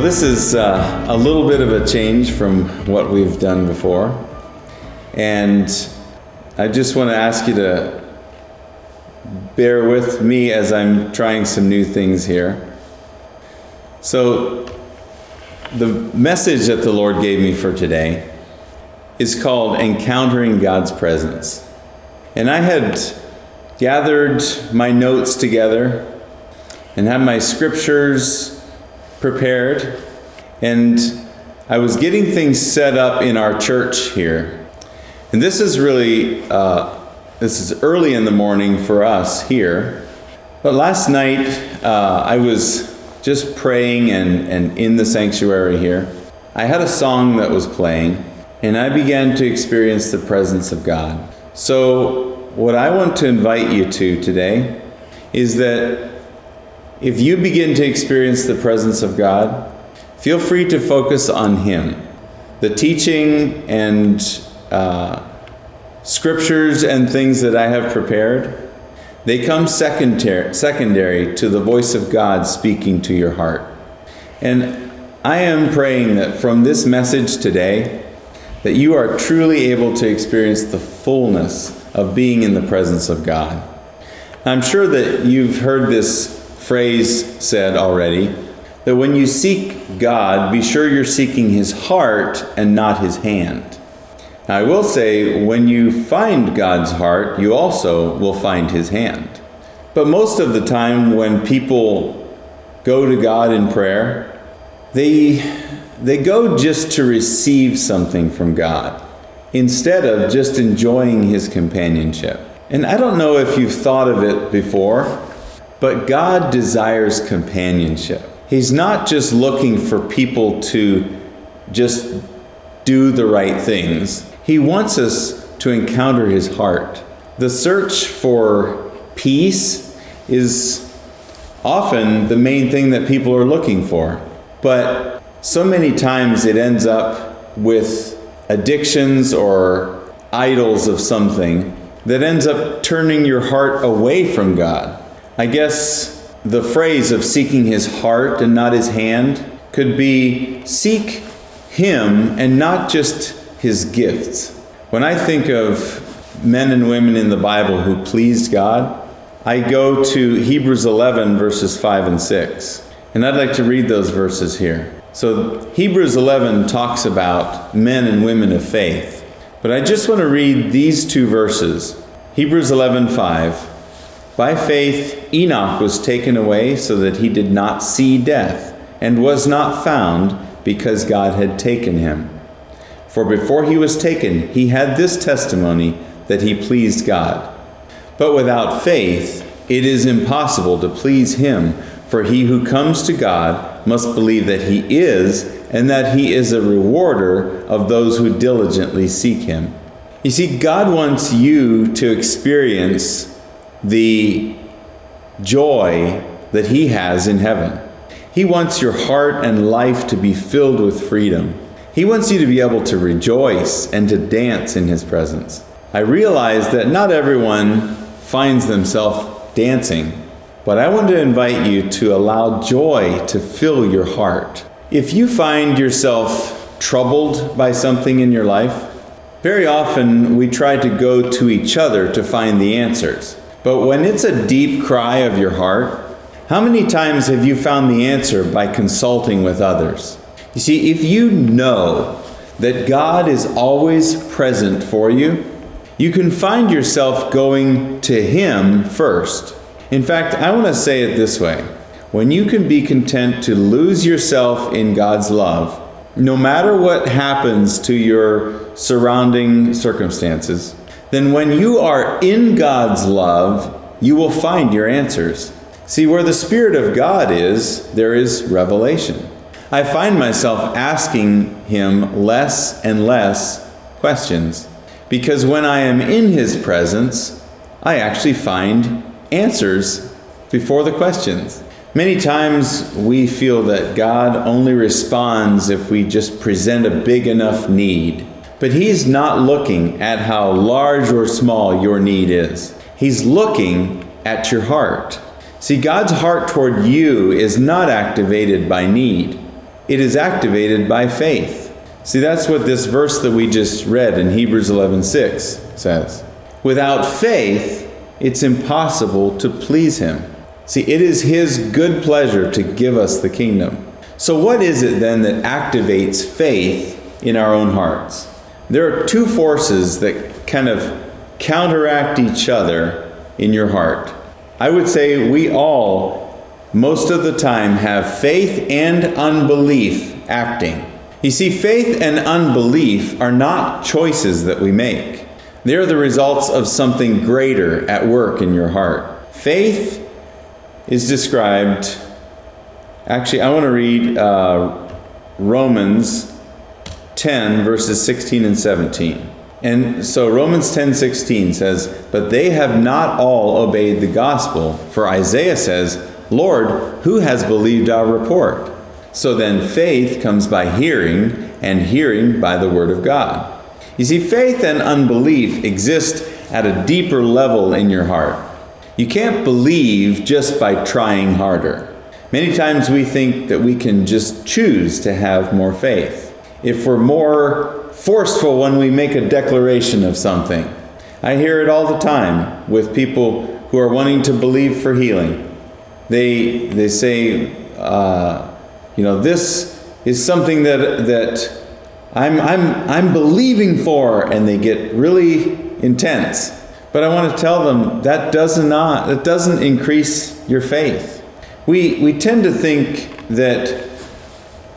Well, this is uh, a little bit of a change from what we've done before. And I just want to ask you to bear with me as I'm trying some new things here. So, the message that the Lord gave me for today is called Encountering God's Presence. And I had gathered my notes together and had my scriptures prepared, and I was getting things set up in our church here. And this is really, uh, this is early in the morning for us here. But last night, uh, I was just praying and, and in the sanctuary here. I had a song that was playing, and I began to experience the presence of God. So, what I want to invite you to today is that if you begin to experience the presence of God, feel free to focus on Him. The teaching and uh, scriptures and things that I have prepared, they come secondary, secondary to the voice of God speaking to your heart. And I am praying that from this message today, that you are truly able to experience the fullness of being in the presence of God. I'm sure that you've heard this phrase said already that when you seek God, be sure you're seeking His heart and not His hand. Now, I will say, when you find God's heart, you also will find His hand. But most of the time, when people go to God in prayer, they, they go just to receive something from God instead of just enjoying His companionship. And I don't know if you've thought of it before, but God desires companionship. He's not just looking for people to just do the right things, He wants us to encounter His heart. The search for peace is often the main thing that people are looking for. But so many times it ends up with addictions or idols of something that ends up turning your heart away from God. I guess the phrase of seeking his heart and not his hand could be seek him and not just his gifts. When I think of men and women in the Bible who pleased God, I go to Hebrews 11, verses 5 and 6. And I'd like to read those verses here. So, Hebrews 11 talks about men and women of faith. But I just want to read these two verses. Hebrews 11, 5. By faith, Enoch was taken away so that he did not see death, and was not found because God had taken him. For before he was taken, he had this testimony that he pleased God. But without faith, it is impossible to please him, for he who comes to God must believe that he is, and that he is a rewarder of those who diligently seek him. You see, God wants you to experience the joy that He has in heaven. He wants your heart and life to be filled with freedom. He wants you to be able to rejoice and to dance in His presence. I realize that not everyone finds themselves dancing, but I want to invite you to allow joy to fill your heart. If you find yourself troubled by something in your life, very often we try to go to each other to find the answers. But when it's a deep cry of your heart, how many times have you found the answer by consulting with others? You see, if you know that God is always present for you, you can find yourself going to Him first. In fact, I want to say it this way when you can be content to lose yourself in God's love, no matter what happens to your surrounding circumstances, then when you are in God's love, you will find your answers. See, where the Spirit of God is, there is revelation. I find myself asking Him less and less questions because when I am in His presence, I actually find answers before the questions. Many times we feel that God only responds if we just present a big enough need. But He's not looking at how large or small your need is. He's looking at your heart. See, God's heart toward you is not activated by need, it is activated by faith. See, that's what this verse that we just read in Hebrews 11:6 says. Without faith, it's impossible to please him. See, it is his good pleasure to give us the kingdom. So what is it then that activates faith in our own hearts? There are two forces that kind of counteract each other in your heart. I would say we all most of the time have faith and unbelief acting. You see, faith and unbelief are not choices that we make, they are the results of something greater at work in your heart. Faith is described, actually, I want to read uh, Romans 10, verses 16 and 17. And so Romans 10 16 says, But they have not all obeyed the gospel. For Isaiah says, Lord, who has believed our report? So then faith comes by hearing, and hearing by the word of God. You see, faith and unbelief exist at a deeper level in your heart. You can't believe just by trying harder. Many times we think that we can just choose to have more faith. If we're more forceful when we make a declaration of something, I hear it all the time with people who are wanting to believe for healing. They, they say, uh, you know, this is something that, that I'm, I'm, I'm believing for, and they get really intense. But I want to tell them that does not that doesn't increase your faith. We we tend to think that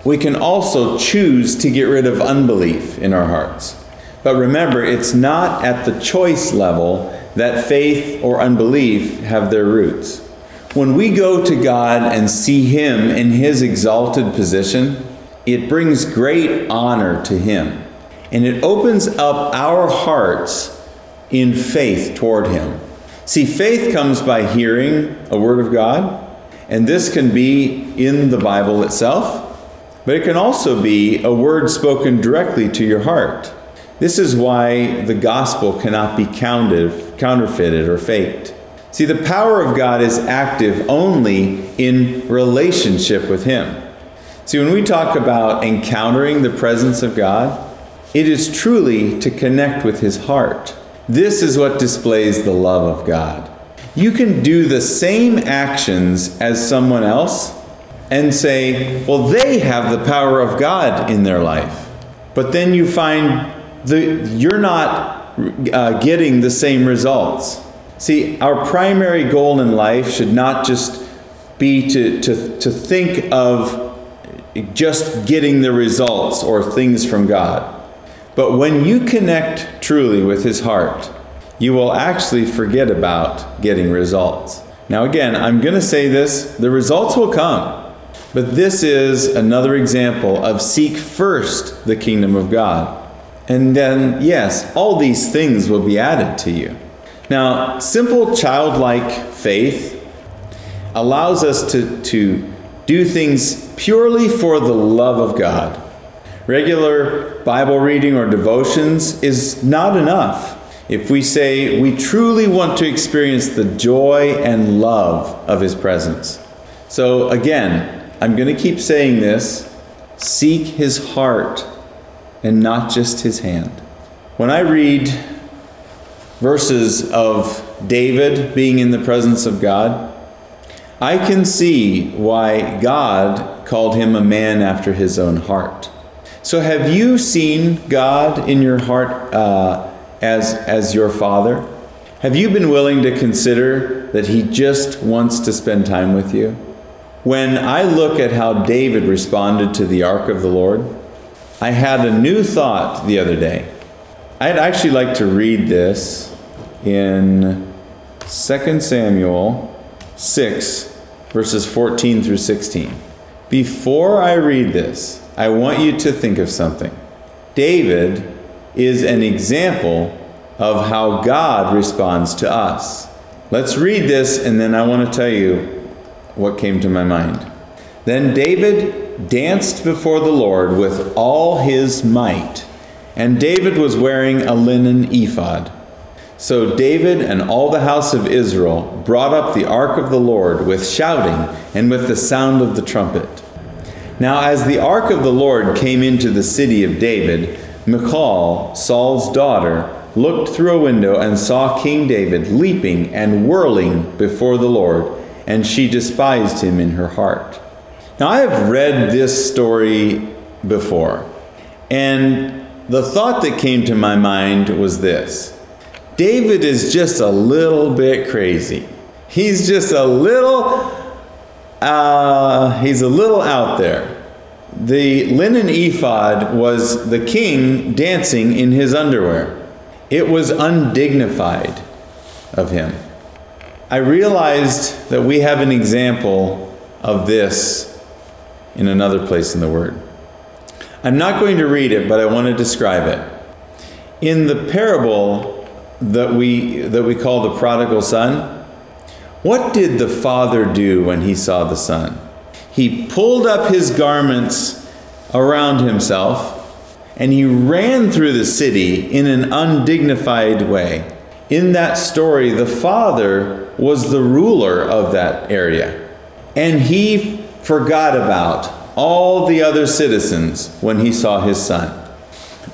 we can also choose to get rid of unbelief in our hearts. But remember, it's not at the choice level that faith or unbelief have their roots. When we go to God and see Him in His exalted position, it brings great honor to Him. And it opens up our hearts in faith toward Him. See, faith comes by hearing a Word of God, and this can be in the Bible itself, but it can also be a word spoken directly to your heart. This is why the gospel cannot be counted, counterfeited or faked. See, the power of God is active only in relationship with Him. See, when we talk about encountering the presence of God, it is truly to connect with His heart. This is what displays the love of God. You can do the same actions as someone else and say, well, they have the power of God in their life. But then you find the, you're not uh, getting the same results. See, our primary goal in life should not just be to, to, to think of just getting the results or things from God. But when you connect truly with His heart, you will actually forget about getting results. Now, again, I'm going to say this the results will come. But this is another example of seek first the kingdom of God. And then, yes, all these things will be added to you. Now, simple childlike faith allows us to, to do things purely for the love of God. Regular Bible reading or devotions is not enough if we say we truly want to experience the joy and love of His presence. So, again, I'm going to keep saying this seek His heart and not just His hand. When I read verses of David being in the presence of God, I can see why God called him a man after his own heart. So, have you seen God in your heart uh, as, as your father? Have you been willing to consider that he just wants to spend time with you? When I look at how David responded to the ark of the Lord, I had a new thought the other day. I'd actually like to read this in 2 Samuel 6, verses 14 through 16. Before I read this, I want you to think of something. David is an example of how God responds to us. Let's read this, and then I want to tell you what came to my mind. Then David danced before the Lord with all his might, and David was wearing a linen ephod. So David and all the house of Israel brought up the ark of the Lord with shouting and with the sound of the trumpet. Now, as the ark of the Lord came into the city of David, Michal, Saul's daughter, looked through a window and saw King David leaping and whirling before the Lord, and she despised him in her heart. Now, I have read this story before, and the thought that came to my mind was this David is just a little bit crazy. He's just a little, uh, he's a little out there. The linen ephod was the king dancing in his underwear. It was undignified of him. I realized that we have an example of this in another place in the Word. I'm not going to read it, but I want to describe it. In the parable that we, that we call the prodigal son, what did the father do when he saw the son? He pulled up his garments around himself and he ran through the city in an undignified way. In that story, the father was the ruler of that area. And he forgot about all the other citizens when he saw his son.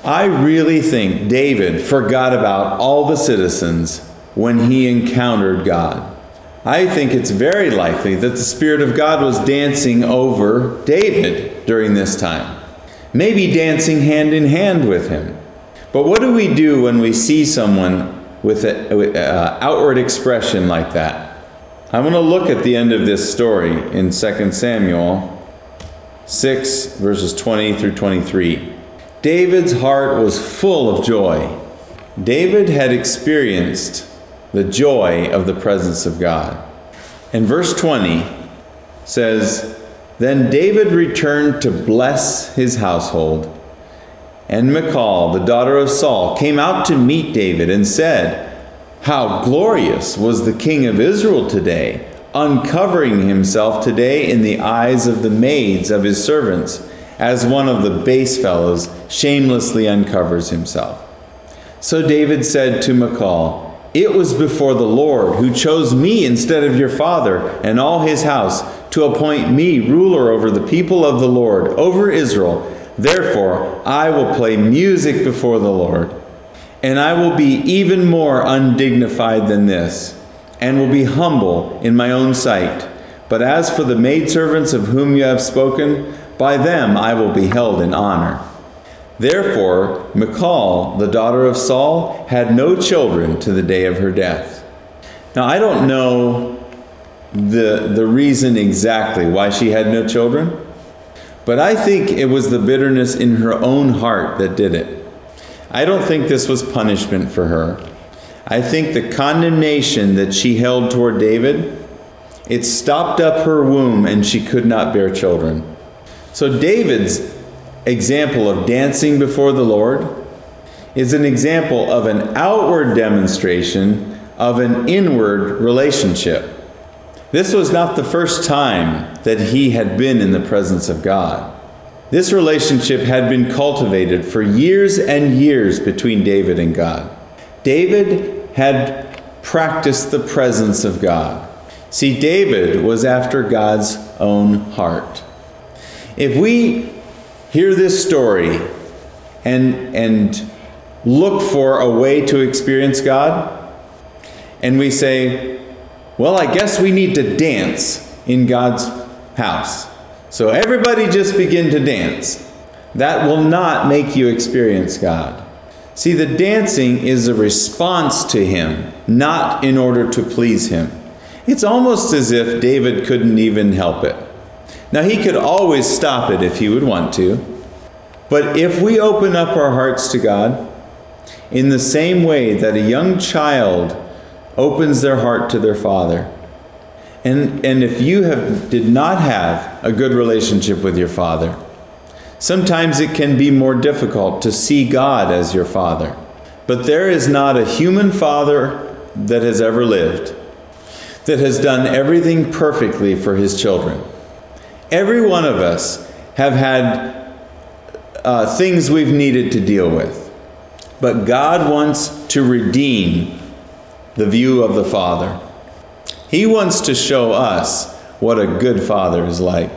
I really think David forgot about all the citizens when he encountered God. I think it's very likely that the Spirit of God was dancing over David during this time, maybe dancing hand in hand with him. But what do we do when we see someone with an uh, outward expression like that? I want to look at the end of this story in 2 Samuel 6, verses 20 through 23. David's heart was full of joy. David had experienced the joy of the presence of God. And verse 20 says, Then David returned to bless his household. And Michal, the daughter of Saul, came out to meet David and said, how glorious was the king of Israel today, uncovering himself today in the eyes of the maids of his servants, as one of the base fellows shamelessly uncovers himself. So David said to Michal, It was before the Lord who chose me instead of your father and all his house to appoint me ruler over the people of the Lord, over Israel. Therefore, I will play music before the Lord and I will be even more undignified than this, and will be humble in my own sight. But as for the maidservants of whom you have spoken, by them I will be held in honor. Therefore, Michal, the daughter of Saul, had no children to the day of her death. Now, I don't know the, the reason exactly why she had no children, but I think it was the bitterness in her own heart that did it. I don't think this was punishment for her. I think the condemnation that she held toward David, it stopped up her womb and she could not bear children. So David's example of dancing before the Lord is an example of an outward demonstration of an inward relationship. This was not the first time that he had been in the presence of God. This relationship had been cultivated for years and years between David and God. David had practiced the presence of God. See, David was after God's own heart. If we hear this story and, and look for a way to experience God, and we say, well, I guess we need to dance in God's house. So everybody just begin to dance. That will not make you experience God. See, the dancing is a response to Him, not in order to please Him. It's almost as if David couldn't even help it. Now, he could always stop it if he would want to. But if we open up our hearts to God, in the same way that a young child opens their heart to their father, and, and if you have, did not have a good relationship with your father, sometimes it can be more difficult to see God as your father. But there is not a human father that has ever lived that has done everything perfectly for his children. Every one of us have had uh, things we've needed to deal with. But God wants to redeem the view of the Father. He wants to show us what a good Father is like.